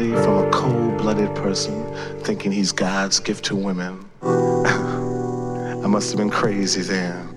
directly from a cold blooded person thinking he's God's gift to women. I must have been crazy then.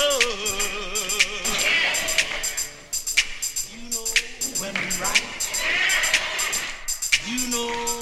You know when we write. You know.